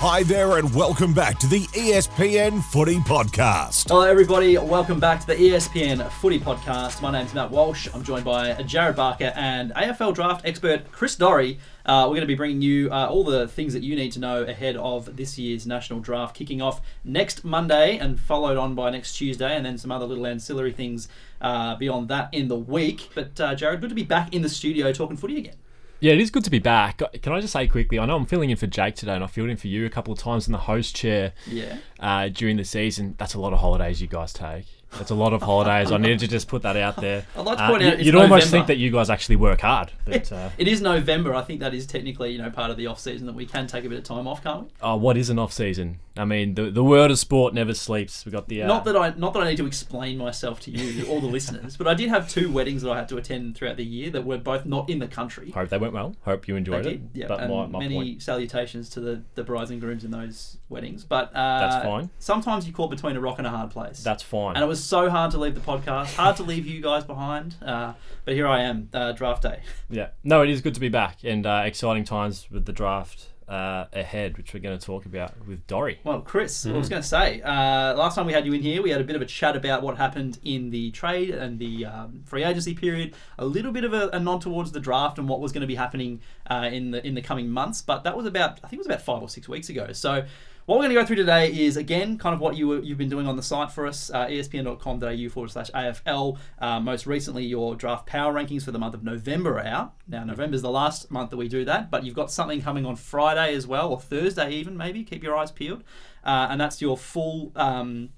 Hi there, and welcome back to the ESPN Footy Podcast. Hello, everybody. Welcome back to the ESPN Footy Podcast. My name's Matt Walsh. I'm joined by Jarryd Barca and AFL draft expert Chris Doerre. Uh, we're going to be bringing you uh, all the things that you need to know ahead of this year's national draft, kicking off next Monday and followed on by next Tuesday, and then some other little ancillary things uh, beyond that in the week. But uh, Jarryd, good to be back in the studio talking footy again. Yeah, it is good to be back. Can I just say quickly? I know I'm filling in for Jake today, and I filled in for you a couple of times in the host chair Yeah. uh, during the season. That's a lot of holidays you guys take. That's a lot of holidays. I needed to just put that out there. I'd like to Uh, out you- it's you'd almost think that you guys actually work hard, but uh, It is November. I think that is technically, you know, part of the off season that we can take a bit of time off, can't we? oh, what is an off season? I mean, the the world of sport never sleeps. We got the uh, Not that I not that I need to explain myself to you, all the listeners, but I did have two weddings that I had to attend throughout the year that were both not in the country. hope they went well. Hope you They enjoyed did, it. yeah. But my, my many point, salutations to the, the brides and grooms in those weddings. But uh, That's fine. Sometimes you caught between a rock and a hard place. that's fine. and it was so hard to leave the podcast, hard to leave you guys behind. Uh, but here I am, uh, draft day. Yeah, no, it is good to be back and uh, exciting times with the draft uh, ahead, which we're going to talk about with Doerre. Well, Chris, I Mm. was going to say, uh, last time we had you in here, we had a bit of a chat about what happened in the trade and the um, free agency period. A little bit of a, a nod towards the draft and what was going to be happening uh, in the in the coming months. But that was about, I think it was about five or six weeks ago. So. What we're going to go through today is again kind of what you you've been doing on the site for us, uh, espn.com.au forward slash AFL. Uh, most recently, your draft power rankings for the month of November are out. Now, November is the last month that we do that, but you've got something coming on Friday as well, or Thursday even, maybe. Keep your eyes peeled. Uh, and that's your full, um,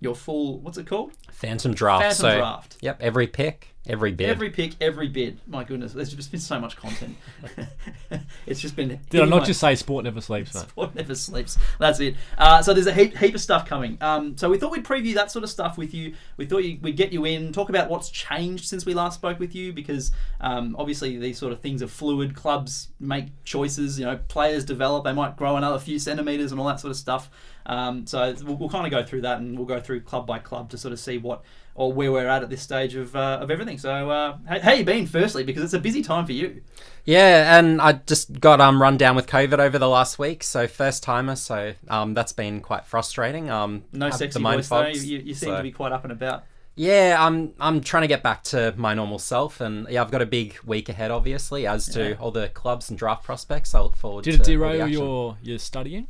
your full, what's it called? Phantom draft. Phantom so, draft. Yep, every pick, every bid. Every pick, every bid. My goodness, there's just been so much content. it's just been. Did I not just say sport never sleeps, mate? Sport never sleeps. That's it. Uh, so there's a heap, heap of stuff coming. Um, so we thought we'd preview that sort of stuff with you. We thought you, we'd get you in, talk about what's changed since we last spoke with you, because um, obviously these sort of things are fluid. Clubs make choices. You know, players develop. They might grow another few centimeters and all that sort of stuff. Um, so we'll, we'll kind of go through that, and we'll go through club by club to sort of see what or where we're at at this stage of, uh, of everything. So, uh, how, how you been, firstly, because it's a busy time for you. Yeah, and I just got um run down with COVID over the last week, so first timer, so um that's been quite frustrating. Um, No have sexy the mind voice though. You, you seem so- to be quite up and about. Yeah, I'm I'm trying to get back to my normal self, and yeah, I've got a big week ahead, obviously, as do Yeah. all the clubs and draft prospects. I look forward Did to it derail your your studying?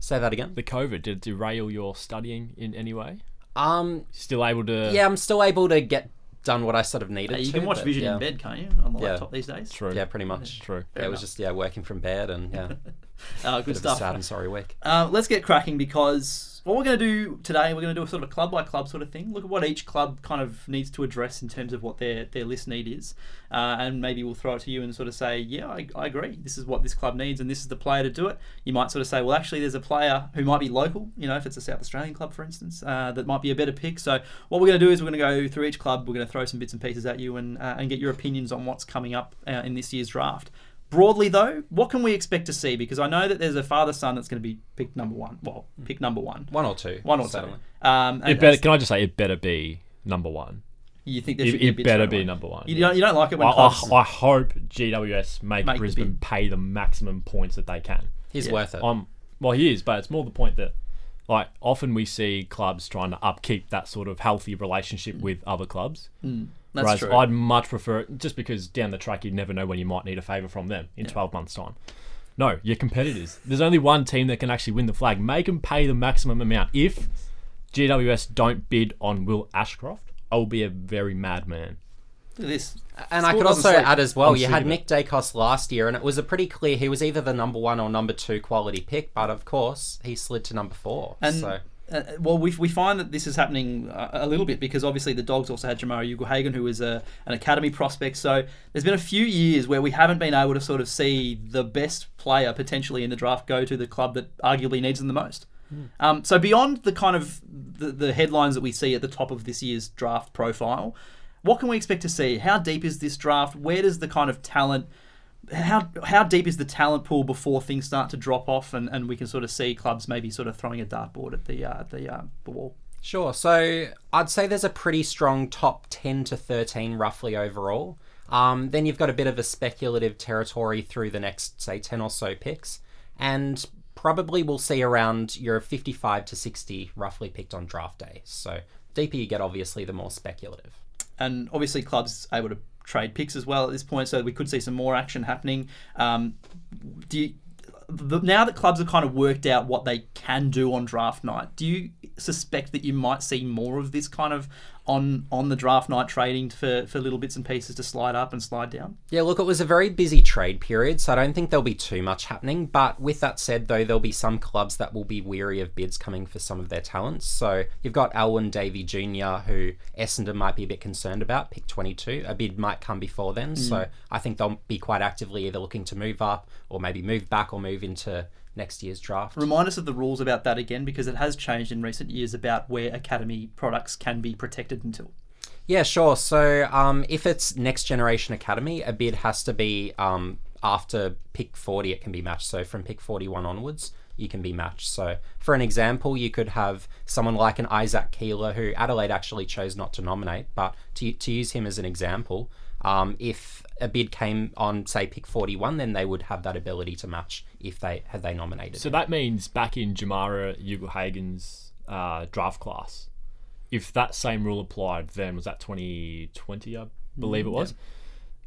Say that again. The COVID did it derail your studying in any way? Um, Still able to? yeah, I'm still able to get done what I sort of needed. Hey, you to, can watch but Vision yeah. in bed, can't you, on the Yeah. laptop these days? True. Yeah, pretty much. True. Yeah, it was just yeah working from bed and yeah, Uh, bit good of a stuff. sad and sorry week. Uh, let's get cracking because what we're going to do today, we're going to do a sort of club by club sort of thing. Look at what each club kind of needs to address in terms of what their, their list need is. Uh, and maybe we'll throw it to you and sort of say, yeah, I, I agree. This is what this club needs and this is the player to do it. You might sort of say, well, actually, there's a player who might be local, you know, if it's a South Australian club, for instance, uh, that might be a better pick. So what we're going to do is we're going to go through each club. We're going to throw some bits and pieces at you and, uh, and get your opinions on what's coming up uh, in this year's draft. Broadly, though, what can we expect to see? Because I know that there's a father son that's going to be picked number one. Well, pick number one. One or two. One or certainly. two. Um, and It better, can I just say it better be number one? you think there It, be a it better be away. number one. You don't, you don't like it when I, clubs... I, I hope GWS make, Make Brisbane bid. pay the maximum points that they can. He's Yeah. worth it. Um, well, he is, but it's more the point that, like, often we see clubs trying to upkeep that sort of healthy relationship with other clubs. Mm, that's Whereas true. I'd much prefer it just because down the track you never know when you might need a favour from them in 12 months' time. No, you're competitors. There's only one team that can actually win the flag. Make them pay the maximum amount. If GWS don't bid on Will Ashcroft, I will be a very mad man. Look at this. And I could also sleep. add as well, I'm you had. Nick Daicos last year, and it was a pretty clear he was either the number one or number two quality pick, but of course he slid to number four. And so uh, well, we, we find that this is happening uh, a little bit because obviously the Dogs also had Jamarra Ugle-Hagan, who is a, an academy prospect. So there's been a few years where we haven't been able to sort of see the best player potentially in the draft go to the club that arguably needs them the most. Um, so beyond the kind of the, the headlines that we see at the top of this year's draft profile, what can we expect to see? How deep is this draft? Where does the kind of talent how how deep is the talent pool before things start to drop off and, and we can sort of see clubs maybe sort of throwing a dartboard at the uh, at the uh, the wall? Sure. So I'd say there's a pretty strong top 10 to 13 roughly overall. Um, then you've got a bit of a speculative territory through the next, say, 10 or so picks. And probably we'll see around your 55 to 60 roughly picked on draft day. So deeper you get, obviously, the more speculative. and obviously clubs able to trade picks as well at this point, so we could see some more action happening. Um, do you, the, now that clubs have kind of worked out what they can do on draft night, do you suspect that you might see more of this kind of on on the draft night trading for, for little bits and pieces to slide up and slide down? Yeah, look, it was a very busy trade period, so I don't think there'll be too much happening. But with that said, though, there'll be some clubs that will be weary of bids coming for some of their talents. So you've got Alwyn Davey Jr., who Essendon might be a bit concerned about, pick 22. A bid might come before then, so mm. I think they'll be quite actively either looking to move up or maybe move back or move into next year's draft. Remind us of the rules about that again, because it has changed in recent years about where academy products can be protected until. Yeah, sure. So um, if it's next generation academy, a bid has to be um, after pick 40, it can be matched. So from pick 41 onwards, you can be matched. So for an example, you could have someone like an Isaac Keeler, who Adelaide actually chose not to nominate, but to, to use him as an example, um, if a bid came on, say, pick 41, then they would have that ability to match if they had they nominated. So him. that means back in Jamarra Ugle-Hagan's uh, draft class, if that same rule applied, then was that 2020, I believe it was.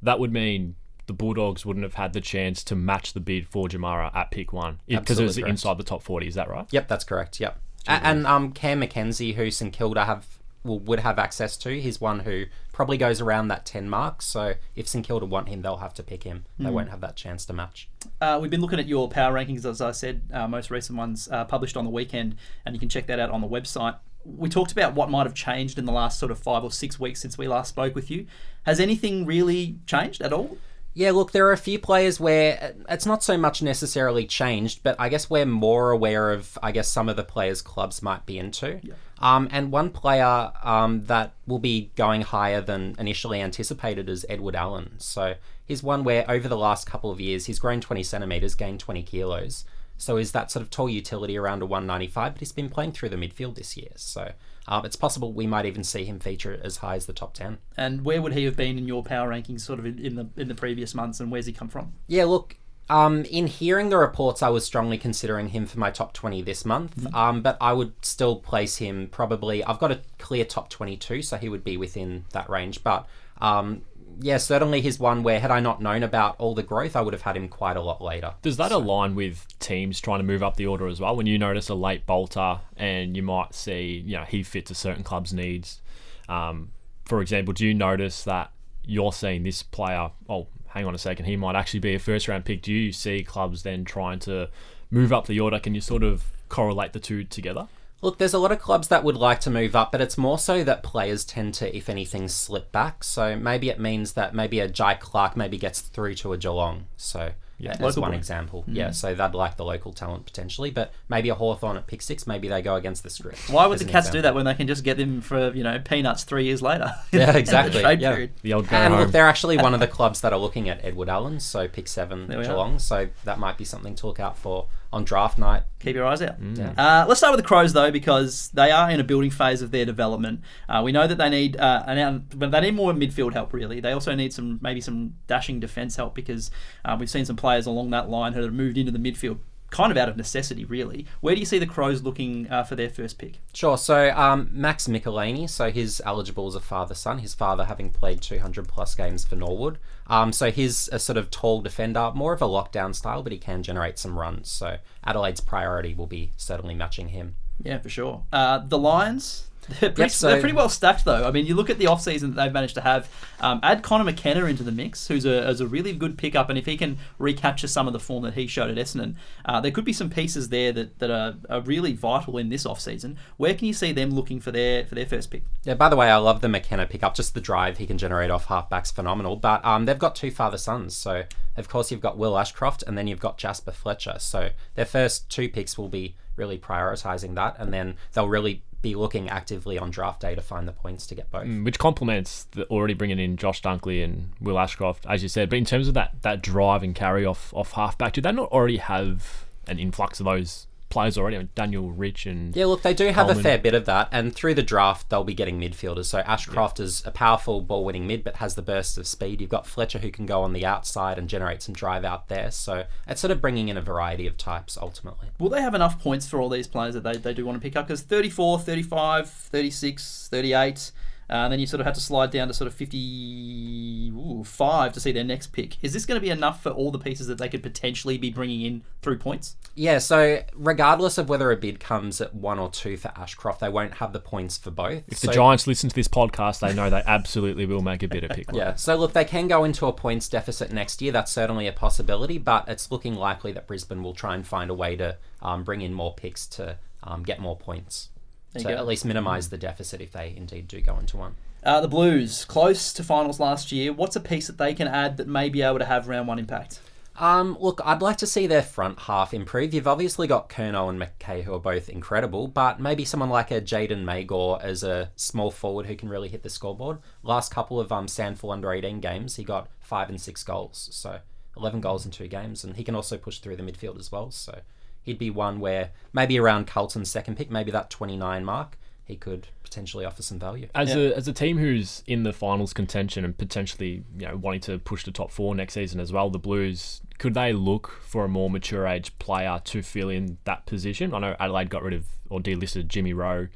That would mean the Bulldogs wouldn't have had the chance to match the bid for Jamarra at pick one because it was correct. inside the top 40. Is that right? Yep, that's correct. Yep. A- and um, Cam Mackenzie, who St Kilda have will, would have access to, he's one who probably goes around that ten mark. So if St Kilda want him, they'll have to pick him. They won't have that chance to match. Uh, we've been looking at your power rankings, as I said, uh, most recent ones uh, published on the weekend, and you can check that out on the website. We talked about what might have changed in the last sort of five or six weeks since we last spoke with you. Has anything really changed at all? Yeah, look, there are a few players where it's not so much necessarily changed, but I guess we're more aware of, I guess, some of the players clubs might be into. Um, and one player um, that will be going higher than initially anticipated is Edward Allan. So he's one where over the last couple of years he's grown 20 centimeters, gained 20 kilos. So is that sort of tall utility around a 195, but he's been playing through the midfield this year. So um, it's possible we might even see him feature as high as the top 10. And where would he have been in your power rankings, sort of in, in the in the previous months, and where's he come from? Yeah, look, um, in hearing the reports, I was strongly considering him for my top 20 this month. Um, but I would still place him probably. I've got a clear top 22, so he would be within that range. But um, yeah, certainly he's one where, had I not known about all the growth, I would have had him quite a lot later. Does that align with teams trying to move up the order as well? When you notice a late bolter and you might see, you know, he fits a certain club's needs. Um, for example, do you notice that you're seeing this player? Oh, hang on a second, he might actually be a first round pick. Do you see clubs then trying to move up the order? Can you sort of correlate the two together? Look, there's a lot of clubs that would like to move up, but it's more so that players tend to, if anything, slip back. So maybe it means that maybe a Jhye Clark maybe gets through to a Geelong. So yeah, that's one boy. example. Mm. Yeah, so they'd like the local talent potentially, but maybe a Hawthorn at pick six, maybe they go against the script. Why would the an Cats do that when they can just get them for you know peanuts three years later? Yeah, in the exactly, trade yeah. period. The old go And home. look, they're actually one of the clubs that are looking at Edward Allan, so pick seven There we are. Geelong. So that might be something to look out for on draft night. Keep your eyes out. Yeah. Uh, let's start with the Crows though, because they are in a building phase of their development. Uh, we know that they need uh, an but they need more midfield help. Really, they also need some maybe some dashing defence help because uh, we've seen some players along that line who have moved into the midfield kind of out of necessity. Really, where do you see the Crows looking uh, for their first pick? Sure. So um, Max Michalanney, so he's eligible as a father-son. His father having played 200 plus games for Norwood. Um, so he's a sort of tall defender, more of a lockdown style, but he can generate some runs. So Adelaide's priority will be certainly matching him. Yeah, for sure. Uh, the Lions. They're pretty, Yep, so- they're pretty well stacked, though. I mean, you look at the offseason that they've managed to have. Um, add Connor McKenna into the mix, who's a, is a really good pickup, and if he can recapture some of the form that he showed at Essendon, uh, there could be some pieces there that, that are, are really vital in this offseason. Where can you see them looking for their for their first pick? Yeah, by the way, I love the McKenna pickup. Just the drive he can generate off halfback's phenomenal. But um, they've got two father sons. So, of course, you've got Will Ashcroft and then you've got Jasper Fletcher. So, their first two picks will be really prioritizing that. And then they'll really be looking actively on draft day to find the points to get both. Mm, which complements the already bringing in Josh Dunkley and Will Ashcroft, as you said. But in terms of that that drive and carry off off halfback, do they not already have an influx of those players already. I mean, Daniel Rich and Yeah, look, they do have a fair bit of that, and through the draft, they'll be getting midfielders. So Ashcroft is a powerful ball winning mid, but has the burst of speed. You've got Fletcher who can go on the outside and generate some drive out there. So it's sort of bringing in a variety of types ultimately. Will they have enough points for all these players that they, they do want to pick up? Because 34, 35, 36, 38, uh, and then you sort of have to slide down to sort of 55 to see their next pick. Is this going to be enough for all the pieces that they could potentially be bringing in through points? Yeah, so regardless of whether a bid comes at one or two for Ashcroft, they won't have the points for both. if so, the Giants listen to this podcast, they know they absolutely will make a bit of pick. Yeah, so look, they can go into a points deficit next year. That's certainly a possibility, but it's looking likely that Brisbane will try and find a way to um, bring in more picks to um, get more points. There To at least minimise the deficit if they indeed do go into one. Uh, the Blues, close to finals last year. What's a piece that they can add that may be able to have round one impact? Um, look, I'd like to see their front half improve. You've obviously got Curnow and McKay who are both incredible, but maybe someone like a Jaden Magor as a small forward who can really hit the scoreboard. Last couple of um Sandful under 18 games, he got five and six goals, so 11 goals in two games, and he can also push through the midfield as well. So he'd be one where maybe around Carlton's second pick, maybe that 29 mark, he could potentially offer some value. As Yeah. a as a team who's in the finals contention and potentially you know wanting to push the top four next season as well, the Blues could they look for a more mature age player to fill in that position? I know Adelaide got rid of or delisted Jimmy Rowe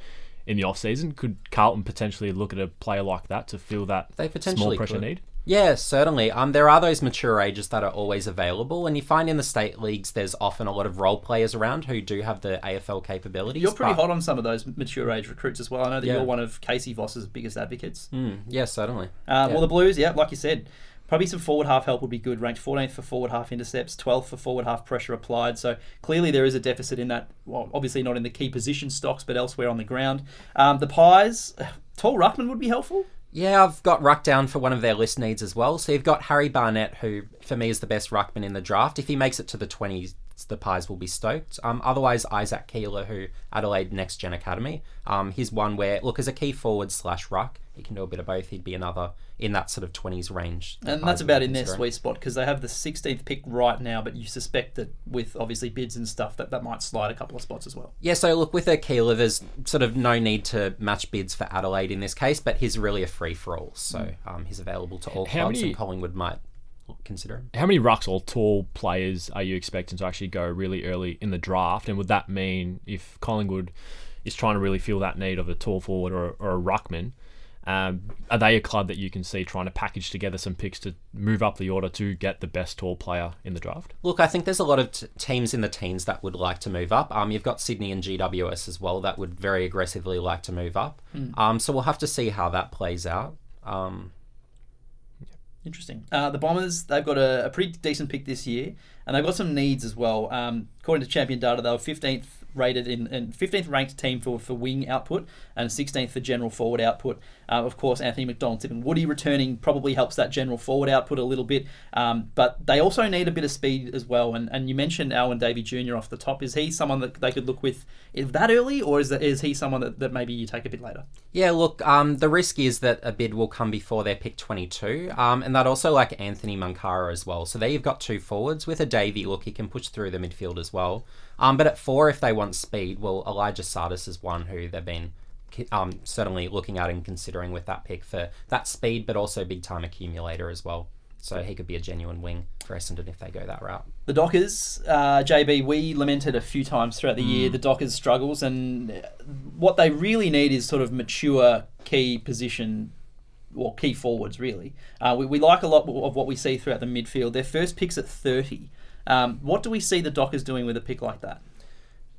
in the off season. Could Carlton potentially look at a player like that to fill that They small potentially pressure could. need? Yeah, certainly. Um, there are those mature ages that are always available, and you find in the state leagues there's often a lot of role players around who do have the AFL capabilities. You're pretty but- hot on some of those mature age recruits as well. I know that Yeah. you're one of Casey Voss's biggest advocates. Mm, yeah, certainly. Uh, Yeah. Well, the Blues, yeah, like you said, probably some forward half help would be good. Ranked 14th for forward half intercepts, 12th for forward half pressure applied. So clearly there is a deficit in that. Well, obviously not in the key position stocks, but elsewhere on the ground. Um, the Pies, tall ruckman would be helpful. Yeah, I've got Ruck down for one of their list needs as well. So you've got Harry Barnett, who for me is the best ruckman in the draft. If he makes it to the 20s, the Pies will be stoked. Um, otherwise, Isaac Keeler, who Adelaide Next Gen Academy, um, he's one where look as a key forward slash ruck, he can do a bit of both. He'd be another in that sort of 20s range. the And that's about be in their considering. sweet spot because they have the 16th pick right now, but you suspect that with obviously bids and stuff that that might slide a couple of spots as well. Yeah, so look, with a Keeler, there's sort of no need to match bids for Adelaide in this case, but he's really a free for all. So um, he's available to all How clubs, many- and Collingwood might consider him. How many rucks or tall players are you expecting to actually go really early in the draft? And would that mean if Collingwood is trying to really feel that need of a tall forward or, or a ruckman, um, are they a club that you can see trying to package together some picks to move up the order to get the best tall player in the draft? Look, I think there's a lot of t- teams in the teens that would like to move up. Um, you've got Sydney and GWS as well that would very aggressively like to move up. Um, so we'll have to see how that plays out. Um, Interesting. Uh, the Bombers, they've got a, a pretty decent pick this year, and they've got some needs as well. Um, according to Champion Data, they were 15th rated in, and 15th ranked team for, for wing output and 16th for general forward output. Uh, of course, Anthony McDonald-Tipungwuti returning probably helps that general forward output a little bit, um, but they also need a bit of speed as well. And, and you mentioned Alwyn Davey Jr. off the top. Is he someone that they could look with that early, or is, that, is he someone that, that maybe you take a bit later? yeah, look, um, the risk is that a bid will come before their pick 22, um, and that also like Anthony Munkara as well. So there you've got two forwards with a Davey. Look, he can push through the midfield as well. Um, but at four, if they want speed, well, Elijah Tsatas is one who they've been um, certainly looking at and considering with that pick for that speed, but also big time accumulator as well. So he could be a genuine wing for Essendon if they go that route. The Dockers, uh, JB, we lamented a few times throughout the year the Dockers' struggles, and what they really need is sort of mature key position or key forwards, really. Uh, we, we like a lot of what we see throughout the midfield. Their first pick's at 30. Um, what do we see the Dockers doing with a pick like that?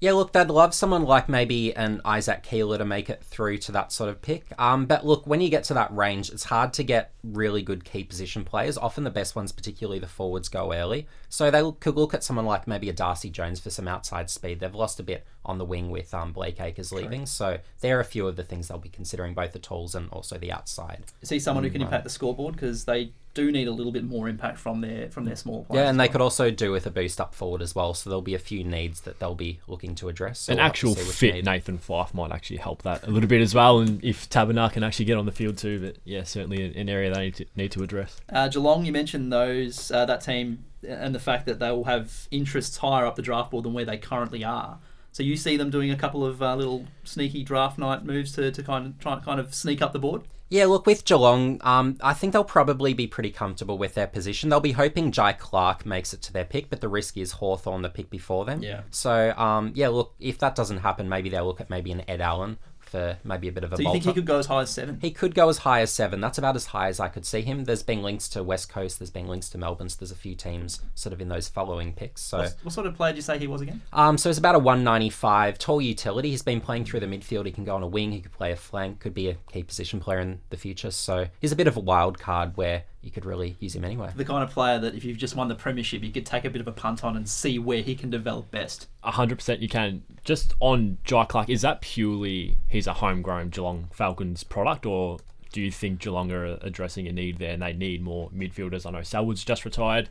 Yeah, look, they'd love someone like maybe an Isaac Keeler to make it through to that sort of pick. Um, but look, when you get to that range, it's hard to get really good key position players. Often the best ones, particularly the forwards, go early. So they could look at someone like maybe a Darcy Jones for some outside speed. They've lost a bit on the wing with um, Blake Acres leaving. So there are a few of the things they'll be considering, both the tools and also the outside. Is he someone who can impact the scoreboard? Because they do need a little bit more impact from their from their small players. Yeah, and as they well. could also do with a boost up forward as well. So there'll be a few needs that they'll be looking to address. So An we'll actual fit need. Nathan Fyfe might actually help that a little bit as well, and if Taberner can actually get on the field too. But yeah, certainly an, an area they need to, need to address. Uh, Geelong, you mentioned those uh, that team and the fact that they will have interests higher up the draft board than where they currently are. So you see them doing a couple of uh, little sneaky draft night moves to, to kind of try and kind of sneak up the board. Yeah, look, with Geelong, um, I think they'll probably be pretty comfortable with their position. They'll be hoping Jhye Clark makes it to their pick, but the risk is Hawthorn the pick before them. Yeah. So, um, yeah, look, if that doesn't happen, maybe they'll look at maybe an Ed Allan for maybe a bit of a So you think he could go as high as seven? He could go as high as seven. That's about as high as I could see him. There's been links to West Coast. There's been links to Melbourne. So there's a few teams sort of in those following picks. So, What, what sort of player did you say he was again? um, so it's about a 195 tall utility. He's been playing through the midfield. He can go on a wing. He could play a flank. Could be a key position player in the future. So he's a bit of a wild card where you could really use him anywhere. The kind of player that if you've just won the premiership, you could take a bit of a punt on and see where he can develop best. hundred percent you can. Just on Jhye Clark, is that purely he's a homegrown Geelong Falcons product, or do you think Geelong are addressing a need there and they need more midfielders? I know Selwood's just retired,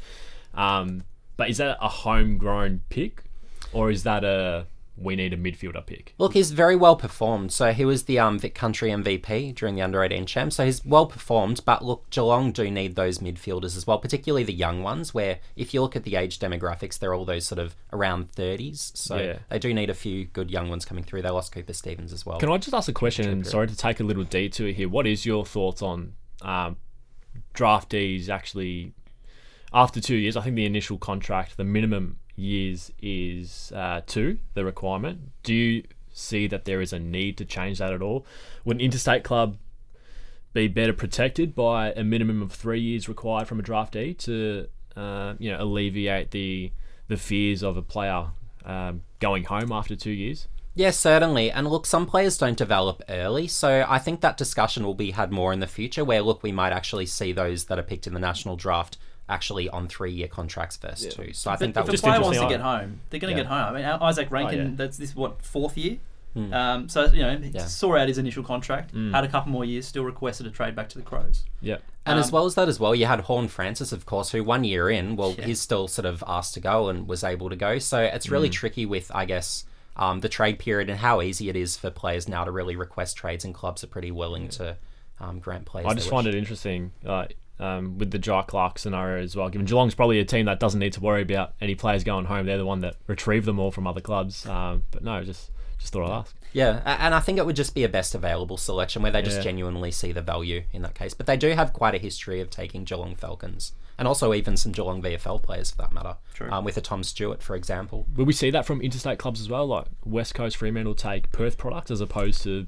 um, but is that a homegrown pick, or is that a we need a midfielder pick? Look, he's very well performed. So he was the um, Vic Country MVP during the under 18 champ. So he's well performed. But look, Geelong do need those midfielders as well, particularly the young ones. Where if you look at the age demographics, they're all those sort of around 30s. So Yeah. they do need a few good young ones coming through. They lost Cooper Stephens as well. Can I just ask a question? And sorry to take a little detour here. What is your thoughts on um, draftees actually after two years? I think the initial contract, the minimum years is uh, two, the requirement. Do you see that there is a need to change that at all? Would an interstate club be better protected by a minimum of three years required from a draftee to uh, you know alleviate the the fears of a player um, going home after two years? Yes, certainly. And look, some players don't develop early, so I think that discussion will be had more in the future. Where look, we might actually see those that are picked in the national draft actually on three-year contracts versus two. So I think But that if was a player wants to get home, they're going to Yeah. get home. I mean, Izak Rankine, Oh, yeah. that's this what fourth year. Um, so you know, he Yeah. saw out his initial contract, had a couple more years, still requested a trade back to the Crows. Yeah. And as Um, well as that, as well, you had Horne-Francis, of course, who one year in, well, Yeah. he's still sort of asked to go and was able to go. So it's really tricky with, I guess, um, the trade period and how easy it is for players now to really request trades, and clubs are pretty willing to um, grant players. I their just wish. find it interesting uh, um, with the Jhye Clark scenario as well. Given Geelong's probably a team that doesn't need to worry about any players going home, they're the one that retrieve them all from other clubs. Um, but no, just just thought I'd ask. Yeah, and I think it would just be a best available selection where they just Yeah. genuinely see the value in that case. But they do have quite a history of taking Geelong Falcons, and also even some Geelong VFL players for that matter. True. Um, with a Tom Stewart, for example. Will we see that from interstate clubs as well? Like West Coast Fremantle take Perth products as opposed to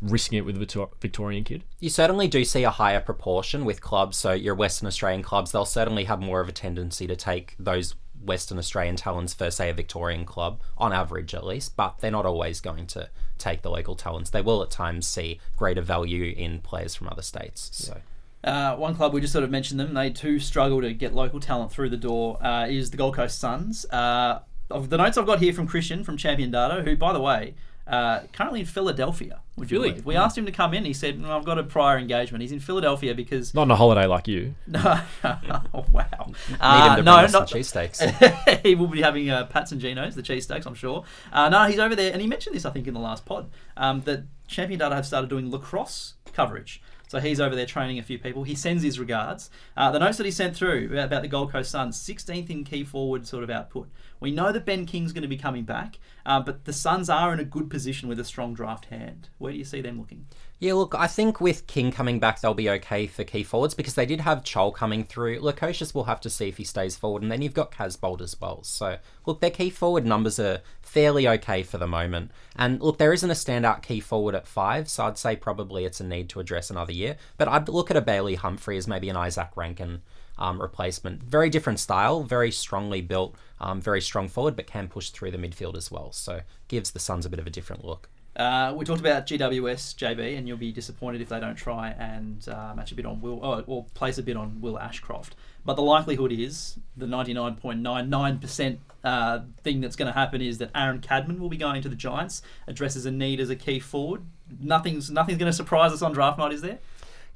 risking it with a Victorian kid? You certainly do see a higher proportion with clubs. So your Western Australian clubs, they'll certainly have more of a tendency to take those Western Australian talents for, say, a Victorian club, on average at least. But they're not always going to take the local talents. They will at times see greater value in players from other states. So. Uh, one club we just sort of mentioned them. They too struggle to get local talent through the door. Uh, is the Gold Coast Suns. Uh, of the notes I've got here from Christian from Champion Data, who by the way, uh, currently in Philadelphia. Would you Really? believe? We asked him to come in. He said, "No, "I've got a prior engagement." He's in Philadelphia because Not on a holiday like you. oh, wow. Need Uh, him to no, us some not, cheesesteaks. he will be having uh, Pats and Genos, the cheesesteaks, I'm sure. Uh, no, he's over there, and he mentioned this, I think, in the last pod, um, that Champion Data have started doing lacrosse coverage. So he's over there training a few people. He sends his regards. Uh, the notes that he sent through about, the Gold Coast Suns, 16th in key forward sort of output. We know that Ben King's going to be coming back, uh, but the Suns are in a good position with a strong draft hand. Where do you see them looking? Yeah, look, I think with King coming back, they'll be okay for key forwards because they did have Chol coming through. Lukosius will have to see if he stays forward, and then you've got Casboult as well. So, look, their key forward numbers are fairly okay for the moment. And look, there isn't a standout key forward at five, so I'd say probably it's a need to address another year. But I'd look at a Bailey Humphrey as maybe an Izak Rankine um, replacement. Very different style, very strongly built, um, very strong forward, but can push through the midfield as well. So, gives the Suns a bit of a different look. Uh, we talked about GWS JB, and you'll be disappointed if they don't try and uh, match a bit on Will or, or place a bit on Will Ashcroft. But the likelihood is the 99.99% uh, thing that's going to happen is that Aaron Cadman will be going to the Giants, addresses a need as a key forward. Nothing's nothing's going to surprise us on draft night, is there?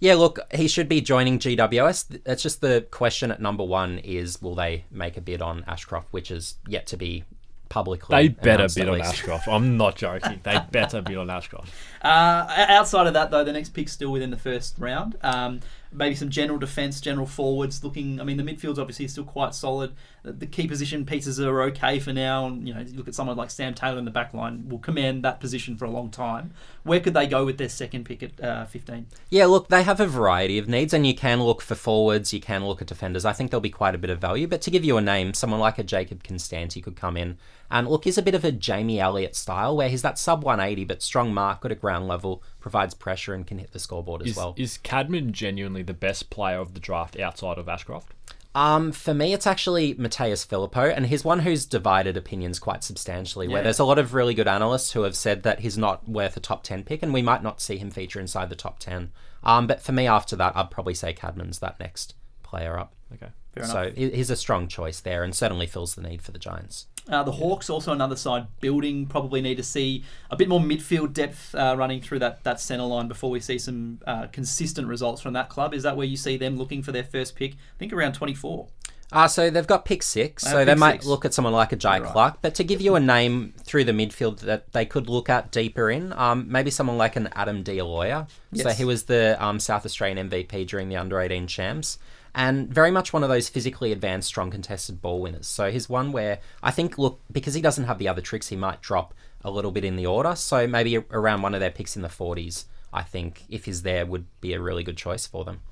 Yeah, look, he should be joining GWS. That's just the question at number one is will they make a bid on Ashcroft, which is yet to be publicly. They better announced, bid on least. Ashcroft. I'm not joking. They better bid on Ashcroft. Uh, outside of that, though, the next pick's still within the first round. Um, maybe some general defence, general forwards looking. I mean, the midfield's obviously still quite solid. The, the key position pieces are okay for now. And, you know, you look at someone like Sam Taylor in the back line, will command that position for a long time. Where could they go with their second pick at uh, 15? Yeah, look, they have a variety of needs, and you can look for forwards, you can look at defenders. I think there'll be quite a bit of value. But to give you a name, someone like a Jacob Konstanty could come in. And look, he's a bit of a Jamie Elliott style, where he's that sub 180, but strong mark, good at ground level, provides pressure, and can hit the scoreboard as Is, well. is Cadman genuinely the best player of the draft outside of Ashcroft? Um, for me, it's actually Mattaes Phillipou, and he's one who's divided opinions quite substantially. Where there's a lot of really good analysts who have said that he's not worth a top ten pick, and we might not see him feature inside the top ten. Um, but for me, after that, I'd probably say Cadman's that next player up. Okay. Fair so he- he's a strong choice there, and certainly fills the need for the Giants. Uh, the Hawks also another side building. Probably need to see a bit more midfield depth uh, running through that, that centre line before we see some uh, consistent results from that club. Is that where you see them looking for their first pick? I think around 24. Uh, so they've got pick six, They so they might six. look at someone like a Jhye Right. Clark. But to give you a name through the midfield that they could look at deeper in, um, maybe someone like an Adam D'Aloia. So he was the um, South Australian MVP during the under 18 champs. And very much one of those physically advanced, strong contested ball winners. So he's one where I think, look, because he doesn't have the other tricks, he might drop a little bit in the order. So maybe around one of their picks in the 40s, I think, if he's there, would be a really good choice for them.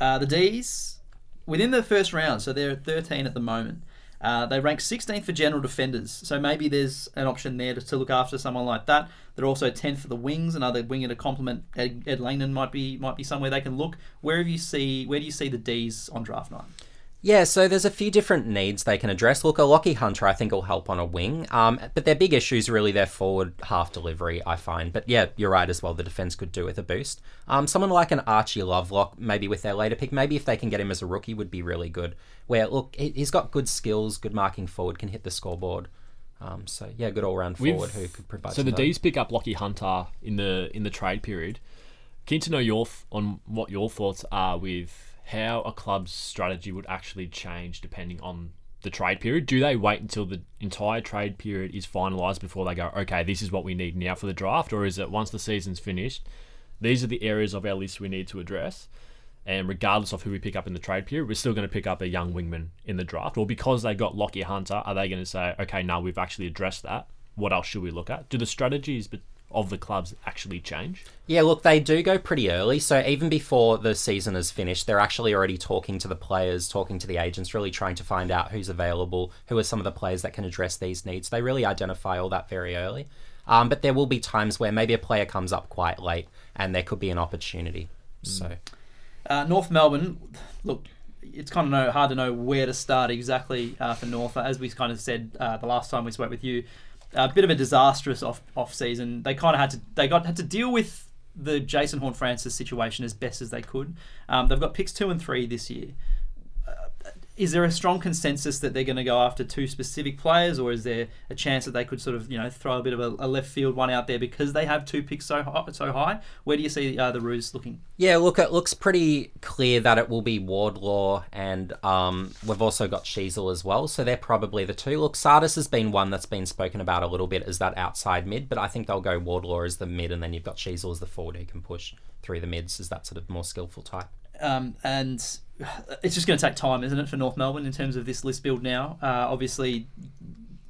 Uh, the D's, within the first round, so they're 13 at the moment. Uh, they rank 16th for general defenders, so maybe there's an option there to, to look after someone like that. They're also 10th for the wings. Another winger to complement Ed, Ed Langdon might be might be somewhere they can look. Where have you see where do you see the D's on draft night? Yeah, so there's a few different needs they can address. Look, a Lachie Hunter, I think, will help on a wing. Um, but their big issue is really their forward half delivery, I find. But yeah, you're right as well. The defense could do with a boost. Um, someone like an Archie Lovelock, maybe with their later pick, maybe if they can get him as a rookie, would be really good. Where look, he- he's got good skills, good marking forward, can hit the scoreboard. Um, so yeah, good all round forward who could provide. So the. D's pick up Lachie Hunter in the in the trade period. Keen to know your th- on what your thoughts are with how a club's strategy would actually change depending on the trade period. Do they wait until the entire trade period is finalised before they go, okay, this is what we need now for the draft, or is it once the season's finished, these are the areas of our list we need to address, and regardless of who we pick up in the trade period, we're still going to pick up a young wingman in the draft, or because they got Lachie Hunter, are they going to say, okay, now we've actually addressed that? What else should we look at? Do the strategies of the clubs actually change? Yeah, look, they do go pretty early. So even before the season is finished, they're actually already talking to the players, talking to the agents, really trying to find out who's available, who are some of the players that can address these needs. They really identify all that very early. Um, but there will be times where maybe a player comes up quite late and there could be an opportunity. So, Uh, North Melbourne, look, it's kind of know, hard to know where to start exactly uh, for North. As we kind of said uh, the last time we spoke with you, a bit of a disastrous off off season. They kind of had to they got had to deal with the Jason Horne-Francis situation as best as they could. Um, they've got picks two and three this year. Is there a strong consensus that they're going to go after two specific players, or is there a chance that they could sort of you know throw a bit of a, a left field one out there because they have two picks so high, so high? Where do you see uh, the Roos looking? yeah, look, it looks pretty clear that it will be Wardlaw and um, we've also got Sheezel as well. So they're probably the two. Look, Tsatas has been one that's been spoken about a little bit as that outside mid, but I think they'll go Wardlaw as the mid and then you've got Sheezel as the forward who can push through the mids as that sort of more skillful type. Um, and it's just going to take time, isn't it, for North Melbourne in terms of this list build now? Uh, obviously,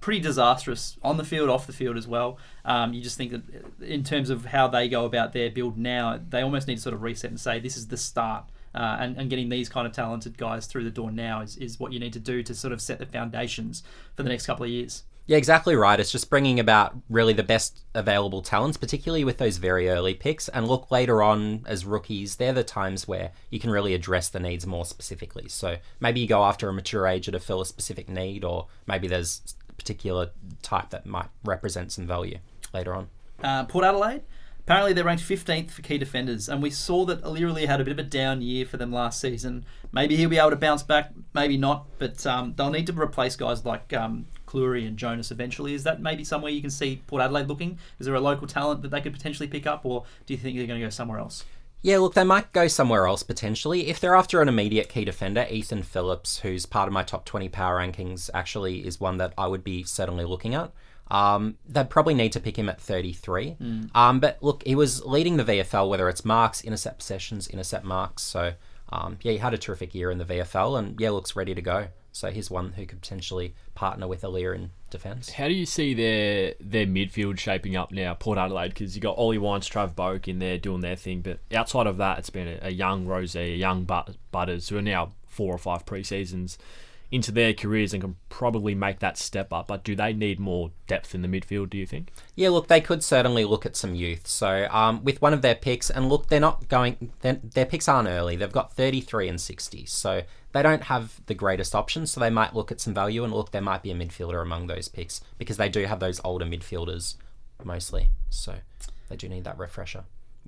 pretty disastrous on the field, off the field as well. Um, you just think that in terms of how they go about their build now, they almost need to sort of reset and say this is the start. Uh, and, and getting these kind of talented guys through the door now is, is what you need to do to sort of set the foundations for the next couple of years. Yeah, exactly right. It's just bringing about really the best available talents, particularly with those very early picks. And look later on as rookies, they're the times where you can really address the needs more specifically. So maybe you go after a mature age to fill a specific need, or maybe there's a particular type that might represent some value later on. Uh, Port Adelaide, apparently they're ranked 15th for key defenders, and we saw that Aliir Aliir had a bit of a down year for them last season. Maybe he'll be able to bounce back, maybe not, but um, they'll need to replace guys like um, Clurey and Jonas eventually. Is that maybe somewhere you can see Port Adelaide looking? Is there a local talent that they could potentially pick up, or do you think they're going to go somewhere else? Yeah, look, they might go somewhere else potentially. If they're after an immediate key defender, Ethan Phillips, who's part of my top 20 power rankings, actually is one that I would be certainly looking at. Um, they'd probably need to pick him at 33. Um, but look, he was leading the VFL, whether it's marks, intercept possessions, intercept marks. So um, yeah, he had a terrific year in the VFL, and yeah, looks ready to go. So he's one who could potentially partner with Aliir in defence. How do you see their their midfield shaping up now, Port Adelaide? Because you got Ollie Wines, Trav Boak in there doing their thing, but outside of that, it's been a, a young Rose, a young but- Butters who are now four or five pre seasons into their careers and can probably make that step up. But do they need more depth in the midfield? Do you think? Yeah, look, they could certainly look at some youth. So, um, with one of their picks, and look, they're not going. Their picks aren't early. They've got thirty-three and sixty, so they don't have the greatest options. So they might look at some value, and look, there might be a midfielder among those picks because they do have those older midfielders mostly. So they do need that refresher.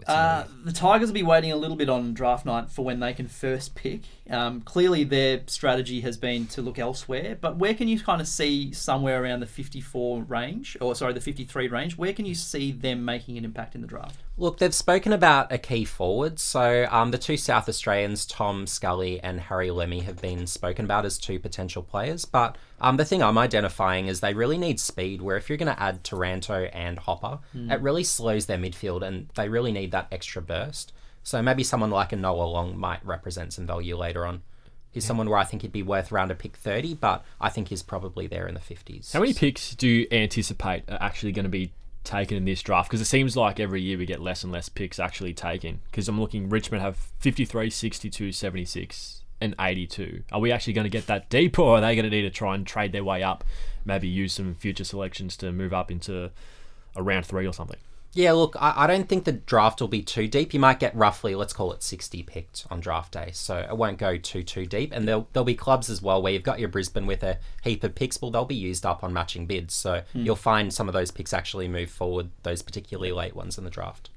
Uh, the Tigers will be waiting a little bit on draft night for when they can first pick. Um, clearly, their strategy has been to look elsewhere. But where can you kind of see somewhere around the 54 range, or sorry, the 53 range? Where can you see them making an impact in the draft? Look, they've spoken about a key forward. So um, the two South Australians, Tom Scully and Harry Lemmey, have been spoken about as two potential players. But um, the thing I'm identifying is they really need speed. Where if you're going to add Taranto and Hopper, it really slows their midfield, and they really need that extra burst. So maybe someone like a Noah Long might represent some value later on. He's someone where I think he'd be worth around a pick 30, but I think he's probably there in the 50s. How many picks do you anticipate are actually going to be taken in this draft? Because it seems like every year we get less and less picks actually taken. Because I'm looking, Richmond have 53, 62, 76, and 82. Are we actually going to get that deep, or are they going to need to try and trade their way up? Maybe use some future selections to move up into a round three or something. Yeah, look, I, I don't think the draft will be too deep. You might get roughly, let's call it 60 picked on draft day. So it won't go too, too deep. And there'll, there'll be clubs as well where you've got your Brisbane with a heap of picks. Well, they'll be used up on matching bids. So you'll find some of those picks actually move forward, those particularly late ones in the draft.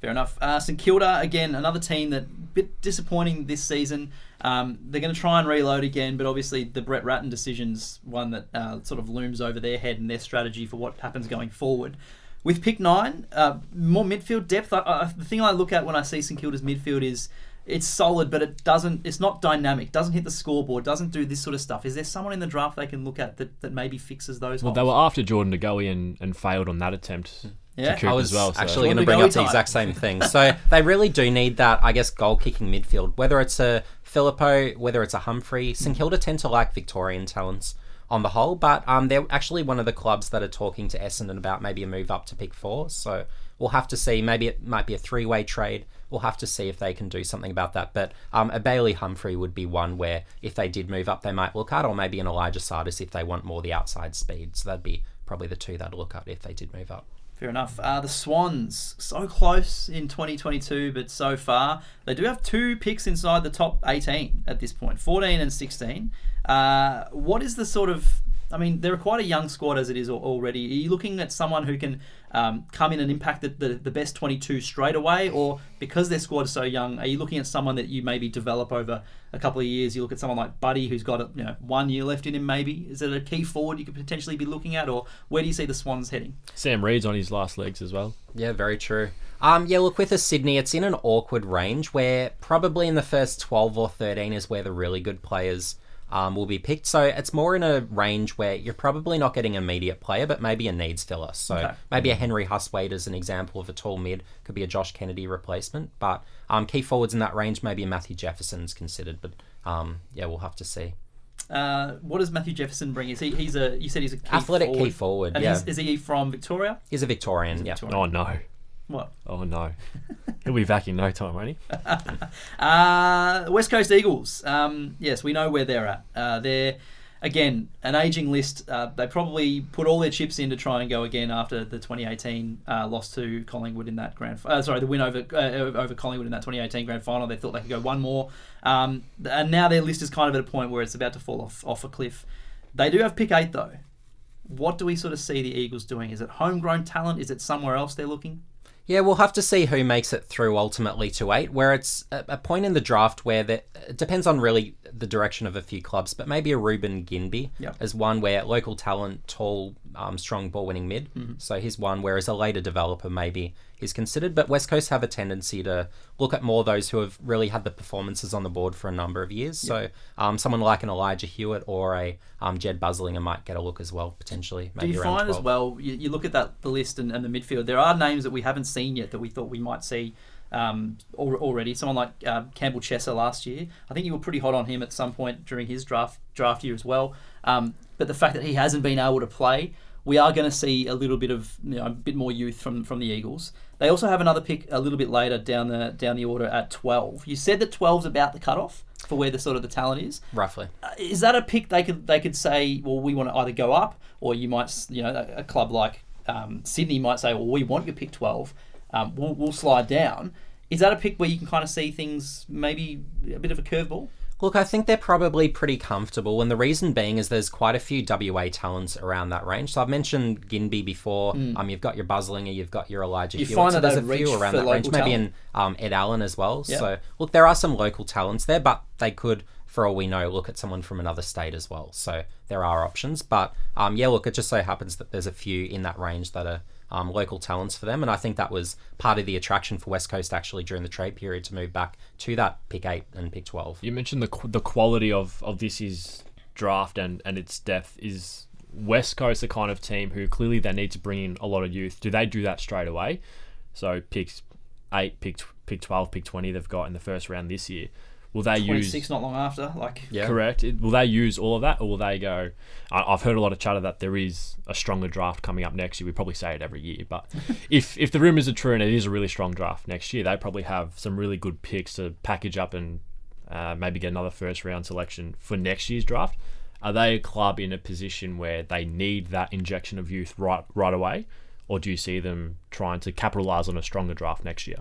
Fair enough. Uh, St Kilda again, another team that bit disappointing this season. Um, they're going to try and reload again, but obviously the Brett Ratten decision's one that uh, sort of looms over their head and their strategy for what happens going forward. With pick nine, uh, more midfield depth. I, I, the thing I look at when I see St Kilda's midfield is it's solid, but it doesn't. It's not dynamic. Doesn't hit the scoreboard. Doesn't do this sort of stuff. Is there someone in the draft they can look at that, that maybe fixes those? Well, holes? they were after Jordan De Goey and, and failed on that attempt Yeah. to Coop I was as well. So. actually going to bring up the exact same thing. So they really do need that, I guess, goal kicking midfield. Whether it's a Phillipou, whether it's a Humphrey, St Kilda tend to like Victorian talents on the whole, but um, they're actually one of the clubs that are talking to Essendon about maybe a move up to pick four. So we'll have to see. Maybe it might be a three way trade. We'll have to see if they can do something about that. But um, a Bailey Humphrey would be one where if they did move up, they might look at, or maybe an Elijah Tsatas if they want more the outside speed. So that'd be probably the two they'd look at if they did move up. Fair enough. Uh, the Swans, so close in 2022, but so far, they do have two picks inside the top 18 at this point 14 and 16. Uh, what is the sort of. I mean, they're quite a young squad as it is already. Are you looking at someone who can um, come in and impact the, the, the best 22 straight away? Or because their squad is so young, are you looking at someone that you maybe develop over a couple of years? You look at someone like Buddy, who's got you know one year left in him, maybe? Is it a key forward you could potentially be looking at? Or where do you see the Swans heading? Sam Reid's on his last legs as well. Yeah, very true. Um, yeah, look, with a Sydney, it's in an awkward range where probably in the first 12 or 13 is where the really good players um, will be picked. So it's more in a range where you're probably not getting an immediate player, but maybe a needs filler. So Okay. maybe a Henry Hustwaite is an example of a tall mid could be a Josh Kennedy replacement. But um, key forwards in that range, maybe a Matthew Jefferson's considered. But um, yeah, we'll have to see. Uh, what does Matthew Jefferson bring? Is he? He's a. You said he's a key Athletic forward. key forward, And yeah. is, is he from Victoria? He's a Victorian, yeah. Oh no. What? Oh no. He'll be back in no time, won't he? Uh, West Coast Eagles. Um, yes, we know where they're at. Uh, they're again an aging list. Uh, they probably put all their chips in to try and go again after the 2018 uh, loss to Collingwood in that grand. Uh, sorry, the win over uh, over Collingwood in that 2018 grand final. They thought they could go one more, um, and now their list is kind of at a point where it's about to fall off off a cliff. They do have pick eight though. What do we sort of see the Eagles doing? Is it homegrown talent? Is it somewhere else they're looking? Yeah, we'll have to see who makes it through ultimately to eight, where it's a, point in the draft where the, it depends on really the direction of a few clubs, but maybe a Reuben Ginbey Yep. as one where local talent, tall um, strong ball winning mid. Mm-hmm. So he's one, whereas a later developer maybe is considered. But West Coast have a tendency to look at more those who have really had the performances on the board for a number of years. So um, someone like an Elijah Hewett or a um, Jedd Busslinger might get a look as well, potentially. Do Maybe you find 12. as well? You, you look at that the list and, and the midfield. There are names that we haven't seen yet that we thought we might see um, already. Someone like um, Campbell Chesser last year. I think you were pretty hot on him at some point during his draft draft year as well. Um, but the fact that he hasn't been able to play, we are going to see a little bit of you know a bit more youth from from the Eagles. They also have another pick a little bit later down the down the order at twelve. You said that 12's about the cutoff for where the sort of the talent is. Roughly. Uh, is that a pick they could they could say, well, we want to either go up, or you might, you know, a, a club like um, Sydney might say, well, we want your pick twelve, um, we'll, we'll slide down. Is that a pick where you can kind of see things maybe a bit of a curveball? Look, I think they're probably pretty comfortable, and the reason being is there's quite a few WA talents around that range. So I've mentioned Ginbey before. Um, you've got your Busslinger, you've got your Elijah. You Hewett. find so that there's a few around that range, local maybe talent? in um, Ed Allan as well. Yeah. So look, there are some local talents there, but they could, for all we know, look at someone from another state as well. So there are options, but um, yeah, look, it just so happens that there's a few in that range that are. Um, local talents for them, and I think that was part of the attraction for West Coast actually during the trade period to move back to that pick eight and pick twelve. You mentioned the the quality of of this is draft and and its depth is West Coast the kind of team who clearly they need to bring in a lot of youth. Do they do that straight away? So picks eight, pick pick twelve, pick twenty they've got in the first round this year. Will they Twenty use six, not long after. Like, Yeah. correct? Will they use all of that, or will they go? I, I've heard a lot of chatter that there is a stronger draft coming up next year. We probably say it every year, but if if the rumors are true and it is a really strong draft next year, they probably have some really good picks to package up and uh, maybe get another first round selection for next year's draft. Are they a club in a position where they need that injection of youth right right away, or do you see them trying to capitalize on a stronger draft next year?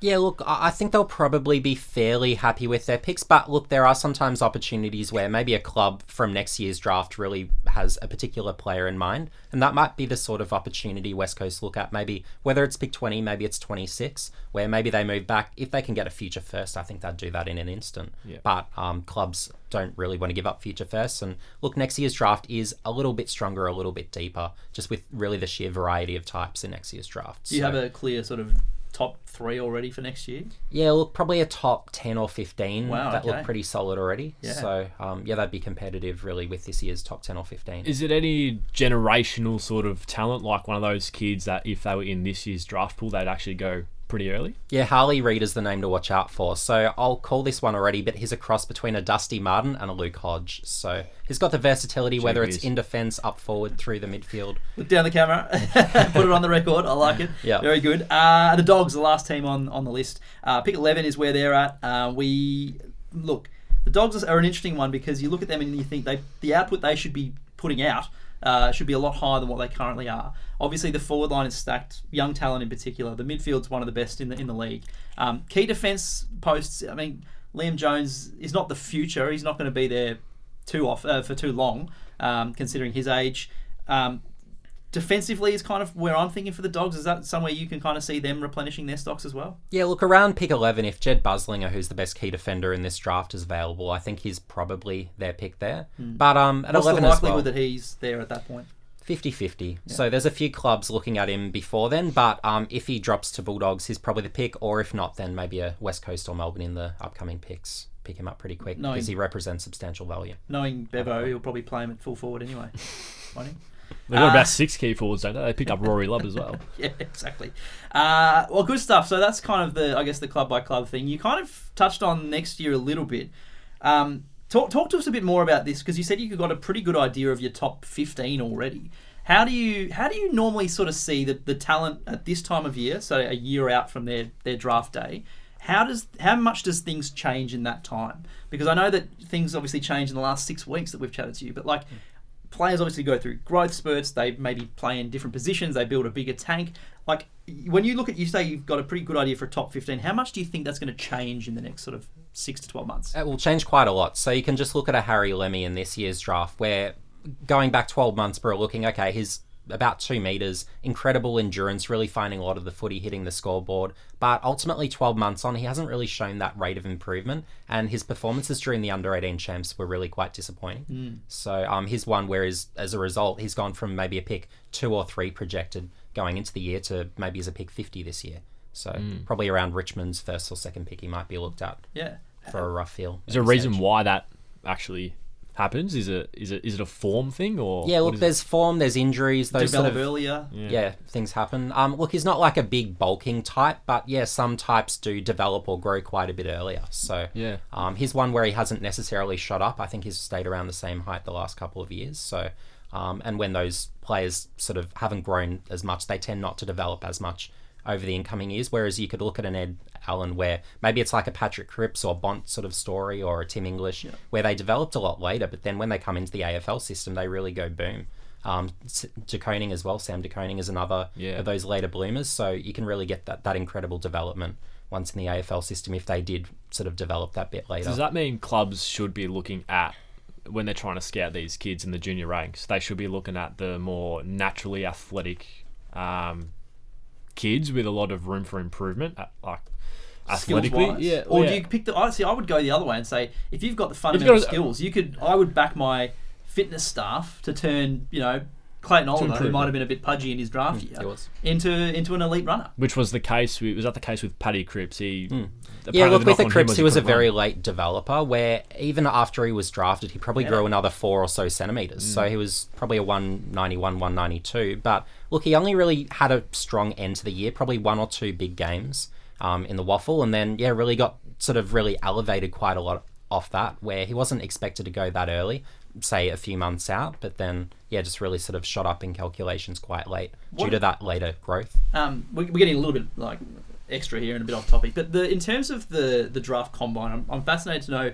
Yeah, look, I think they'll probably be fairly happy with their picks, but look, there are sometimes opportunities where maybe a club from next year's draft really has a particular player in mind, and that might be the sort of opportunity West Coast look at. Maybe whether it's pick 20, maybe it's 26, where maybe they move back. If they can get a future first, I think they'd do that in an instant. Yeah. But um, clubs don't really want to give up future firsts, and look, next year's draft is a little bit stronger, a little bit deeper, just with really the sheer variety of types in next year's draft. do you So- have a clear sort of top three already for next year? yeah, look, probably a top 10 or 15 Wow, that okay. look pretty solid already. Yeah. So, um, yeah, that'd be competitive really with this year's top 10 or 15. Is it any generational sort of talent, like one of those kids that if they were in this year's draft pool, they'd actually go pretty early? yeah, Harley Reid is the name to watch out for. So, I'll call this one already, but he's a cross between a Dusty Martin and a Luke Hodge. So, he's got the versatility, whether it's in defense, up forward, through the midfield. Look down the camera, put it on the record. I like it. Yeah. very good. Uh, the dogs, the last team on on the list. Uh, pick eleven is where they're at. Uh, we look. The dogs are an interesting one because you look at them and you think they the output they should be putting out uh, should be a lot higher than what they currently are. Obviously, the forward line is stacked. Young talent in particular. The midfield's one of the best in the in the league. Um, key defense posts. I mean, Liam Jones is not the future. He's not going to be there too off uh, for too long, um, considering his age. Um, defensively is kind of where I'm thinking for the dogs. Is that somewhere you can kind of see them replenishing their stocks as well? Yeah, look, around pick 11, if Jedd Busslinger, who's the best key defender in this draft, is available, I think he's probably their pick there. But um, at. What's 11 the likelihood well. that he's there at that point? 50 50. So there's a few clubs looking at him before then, but um, if he drops to Bulldogs, he's probably the pick, or if not, then maybe a West Coast or Melbourne in the upcoming picks pick him up pretty quick because he- he represents substantial value. Knowing Bevo, he'll probably play him at full forward anyway. Won't he? They've got Uh, about six key forwards, don't they? They picked up Rory Lobb as well. Yeah, exactly. Uh, well, good stuff. So that's kind of the, I guess, the club by club thing. You kind of touched on next year a little bit. Um, talk talk to us a bit more about this because you said you got a pretty good idea of your top fifteen already. How do you how do you normally sort of see the, the talent at this time of year, so a year out from their, their draft day? How does how much does things change in that time? Because I know that things obviously change in the last six weeks that we've chatted to you, but like players obviously go through growth spurts. They maybe play in different positions. They build a bigger tank. Like when you look at, you say you've got a pretty good idea for a top fifteen. How much do you think that's going to change in the next sort of six to twelve months? It will change quite a lot. So you can just look at a Harry Lemmey in this year's draft, where going back 12 months, we're looking, okay, he's about two meters, incredible endurance, really finding a lot of the footy hitting the scoreboard. But ultimately, 12 months on, he hasn't really shown that rate of improvement, and his performances during the under 18 champs were really quite disappointing. So um, he's one where, is, as a result, he's gone from maybe a pick two or three projected going into the year to maybe as a pick 50 this year. So probably around Richmond's first or second pick, he might be looked at Yeah. for a rough feel. Is there a reason why that actually happens? Is it is it is it a form thing or Yeah, look, is it? there's form, there's injuries, those Develop sort of earlier. yeah. things happen. Um, look, he's not like a big bulking type, but yeah, some types do develop or grow quite a bit earlier. So Yeah. um, he's one where he hasn't necessarily shot up. I think he's stayed around the same height the last couple of years. So, um, and when those players sort of haven't grown as much, they tend not to develop as much over the incoming years. Whereas you could look at an Ed Allan where maybe it's like a Patrick Cripps or Bont sort of story or a Tim English where they developed a lot later, but then when they come into the AFL system, they really go boom. Um, S- De Koning as well. Sam De Koning is another Yeah. of those later bloomers. So you can really get that, that incredible development once in the AFL system if they did sort of develop that bit later. Does that mean clubs should be looking at when they're trying to scout these kids in the junior ranks? They should be looking at the more naturally athletic um, kids with a lot of room for improvement, at, like athletically. Yeah. Or oh, yeah. do you pick the? Honestly, I would go the other way and say if you've got the got fundamental a- skills, you could. I would back my fitness staff to turn. You know, Clayton Oliver, who might have been a bit pudgy in his draft year, was. into into an elite runner. Which was the case? Was that the case with Paddy Cripps? He Hmm. the Yeah, look, with the on him Cripps, he was a very run. late developer where even after he was drafted, he probably grew another four or so centimetres. Mm. So he was probably a 191, 192. But look, he only really had a strong end to the year, probably one or two big games um, in the WAFL. And then, yeah, really got sort of really elevated quite a lot off that, where he wasn't expected to go that early, say a few months out. But then, yeah, just really sort of shot up in calculations quite late due to that later growth. Um, we- we're getting a little bit like extra here and a bit off topic, but the in terms of the the draft combine, I'm, I'm fascinated to know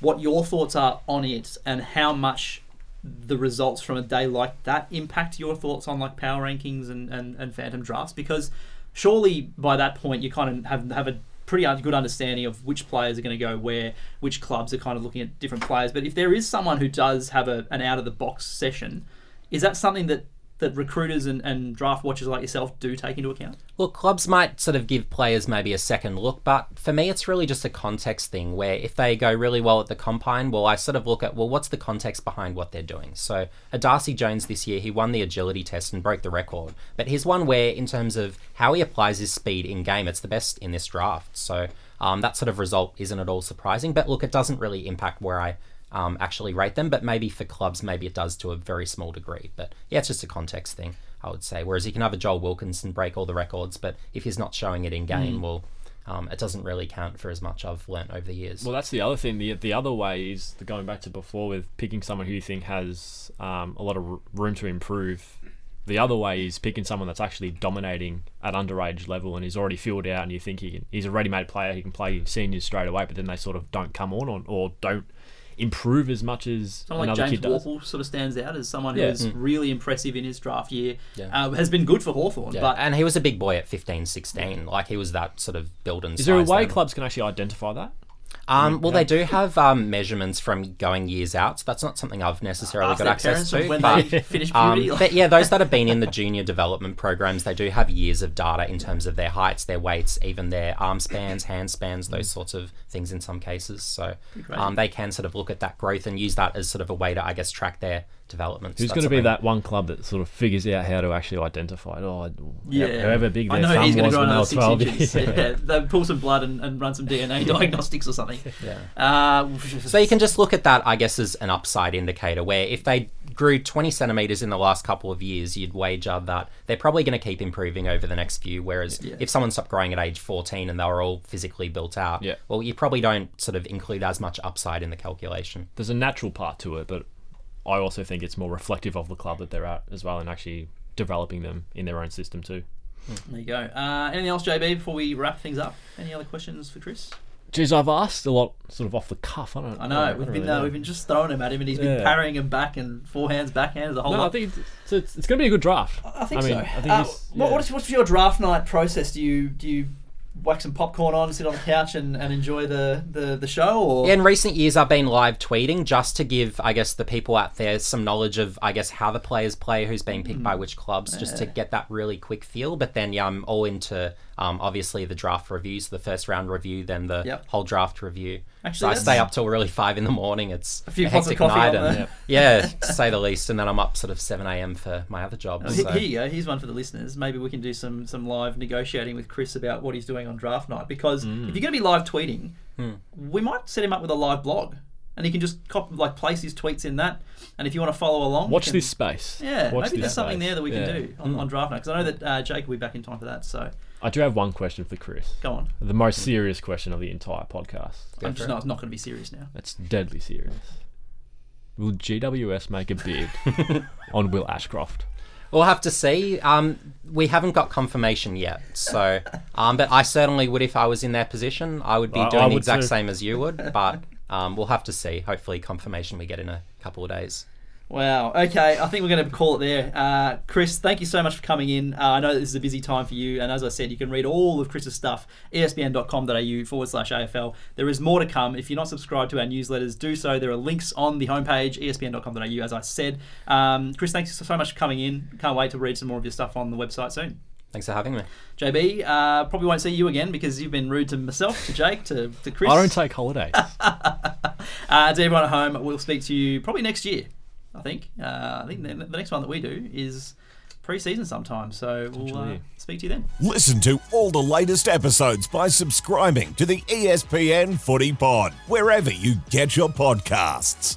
what your thoughts are on it and how much the results from a day like that impact your thoughts on like power rankings and, and, and phantom drafts because surely by that point you kind of have have a pretty good understanding of which players are going to go where which clubs are kind of looking at different players. But if there is someone who does have a, an out of the box session is that something that that recruiters and, and draft watchers like yourself do take into account Look, clubs might sort of give players maybe a second look, but for me, it's really just a context thing where if they go really well at the combine, well, I sort of look at, well, what's the context behind what they're doing? So, a Darcy Jones this year, he won the agility test and broke the record, but he's one where, in terms of how he applies his speed in game, it's the best in this draft. So, um, that sort of result isn't at all surprising, but look, it doesn't really impact where I. Um, actually rate them, but maybe for clubs, maybe it does to a very small degree. But yeah, it's just a context thing. I would say. Whereas you can have a Joel Wilkinson break all the records, but if he's not showing it in game, well, um, it doesn't really count for as much I've learnt over the years. Well, that's the other thing. The the other way is the going back to before with picking someone who you think has um, a lot of r- room to improve. The other way is picking someone that's actually dominating at underage level and is already filled out, and you think he can, he's a ready-made player. He can play seniors straight away, but then they sort of don't come on or, or don't improve as much as Someone like James kid does. Worpel sort of stands out as someone Yeah. who's really impressive in his draft year. Yeah. Uh, has been good for Hawthorn, yeah. but and he was a big boy at 15, 16. Like he was that sort of build and Is there a way then. clubs can actually identify that? Um, well, they do have um, measurements from going years out, so that's not something I've necessarily ask got their access parents to. when but they finish Um, puberty. but yeah, those that have been in the junior development programs, they do have years of data in terms of their heights, their weights, even their arm spans, hand spans, those sorts of things in some cases. So um, they can sort of look at that growth and use that as sort of a way to, I guess, track their development. Who's that's going to be that one club that sort of figures out how to actually identify it? Oh, yeah, however big I their know thumb he's going to grow when another six 12. inches. yeah, they pull some blood and, and run some DNA diagnostics or something. Yeah. Uh, So you can just look at that, I guess, as an upside indicator. Where if they grew 20 centimeters in the last couple of years, you'd wager that they're probably going to keep improving over the next few. Whereas Yeah. if someone stopped growing at age 14 and they were all physically built out, Yeah. well, you probably don't sort of include as much upside in the calculation. There's a natural part to it, but I also think it's more reflective of the club that they're at as well and actually developing them in their own system too. there you go. Uh, anything else, JB, before we wrap things up? Any other questions for Chris? Geez, I've asked a lot sort of off the cuff. I don't. I know I don't we've been really uh, know. we've been just throwing him at him, and he's been Yeah. parrying him back and forehands, backhands, the whole No, I think it's, it's, it's going to be a good draft. I think I mean, so. I think uh, yeah. what's, what's your draft night process? Do you do you whack some popcorn on, sit on the couch, and, and enjoy the, the, the show? Or In recent years, I've been live tweeting just to give, I guess, the people out there some knowledge of, I guess, how the players play, who's being picked by Mm. which clubs, just to get that really quick feel. But then, yeah, I'm all into, um, obviously, the draft reviews, the first round review, then the Yep. whole draft review. Actually, so I stay up till really five in the morning. It's a, few pots of hectic coffee night, on and there. yeah, to say the least. And then I'm up sort of seven a.m. for my other job. He- so- Here you go. Here's one for the listeners. Maybe we can do some some live negotiating with Chris about what he's doing on draft night. Because Mm. if you're going to be live tweeting, Hmm. we might set him up with a live blog, and he can just cop, like place his tweets in that. And if you want to follow along, Watch can- this space. Yeah, Watch maybe this there's something there that we can Yeah. do on, on draft night. Because I know that uh, Jake will be back in time for that. So I do have one question for Chris. go on. The most serious question of the entire podcast. I'm just it. not, not going to be serious now. That's deadly serious. Will GWS make a bid on Will Ashcroft? We'll have to see. Um, we haven't got confirmation yet, so um, but I certainly would if I was in their position. I would be I- I doing the would exact too. same as you would, but um, we'll have to see. Hopefully, confirmation we get in a couple of days. Wow. Okay, I think we're going to call it there. Uh, Chris, thank you so much for coming in. Uh, I know that this is a busy time for you, and as I said, you can read all of Chris's stuff espn.com.au forward slash AFL. There is more to come. If you're not subscribed to our newsletters, do so. There are links on the homepage, espn.com.au, as I said. Um, Chris, thanks so much for coming in. Can't wait to read some more of your stuff on the website soon. Thanks for having me. JB, uh, probably won't see you again because you've been rude to myself, to Jake, to, to Chris. I don't take holidays. Uh, to everyone at home, we'll speak to you probably next year. I think. Uh, I think the, the next one that we do is pre-season sometime. So we'll uh, Potentially. speak to you then. Listen to all the latest episodes by subscribing to the ESPN Footy Pod, wherever you get your podcasts.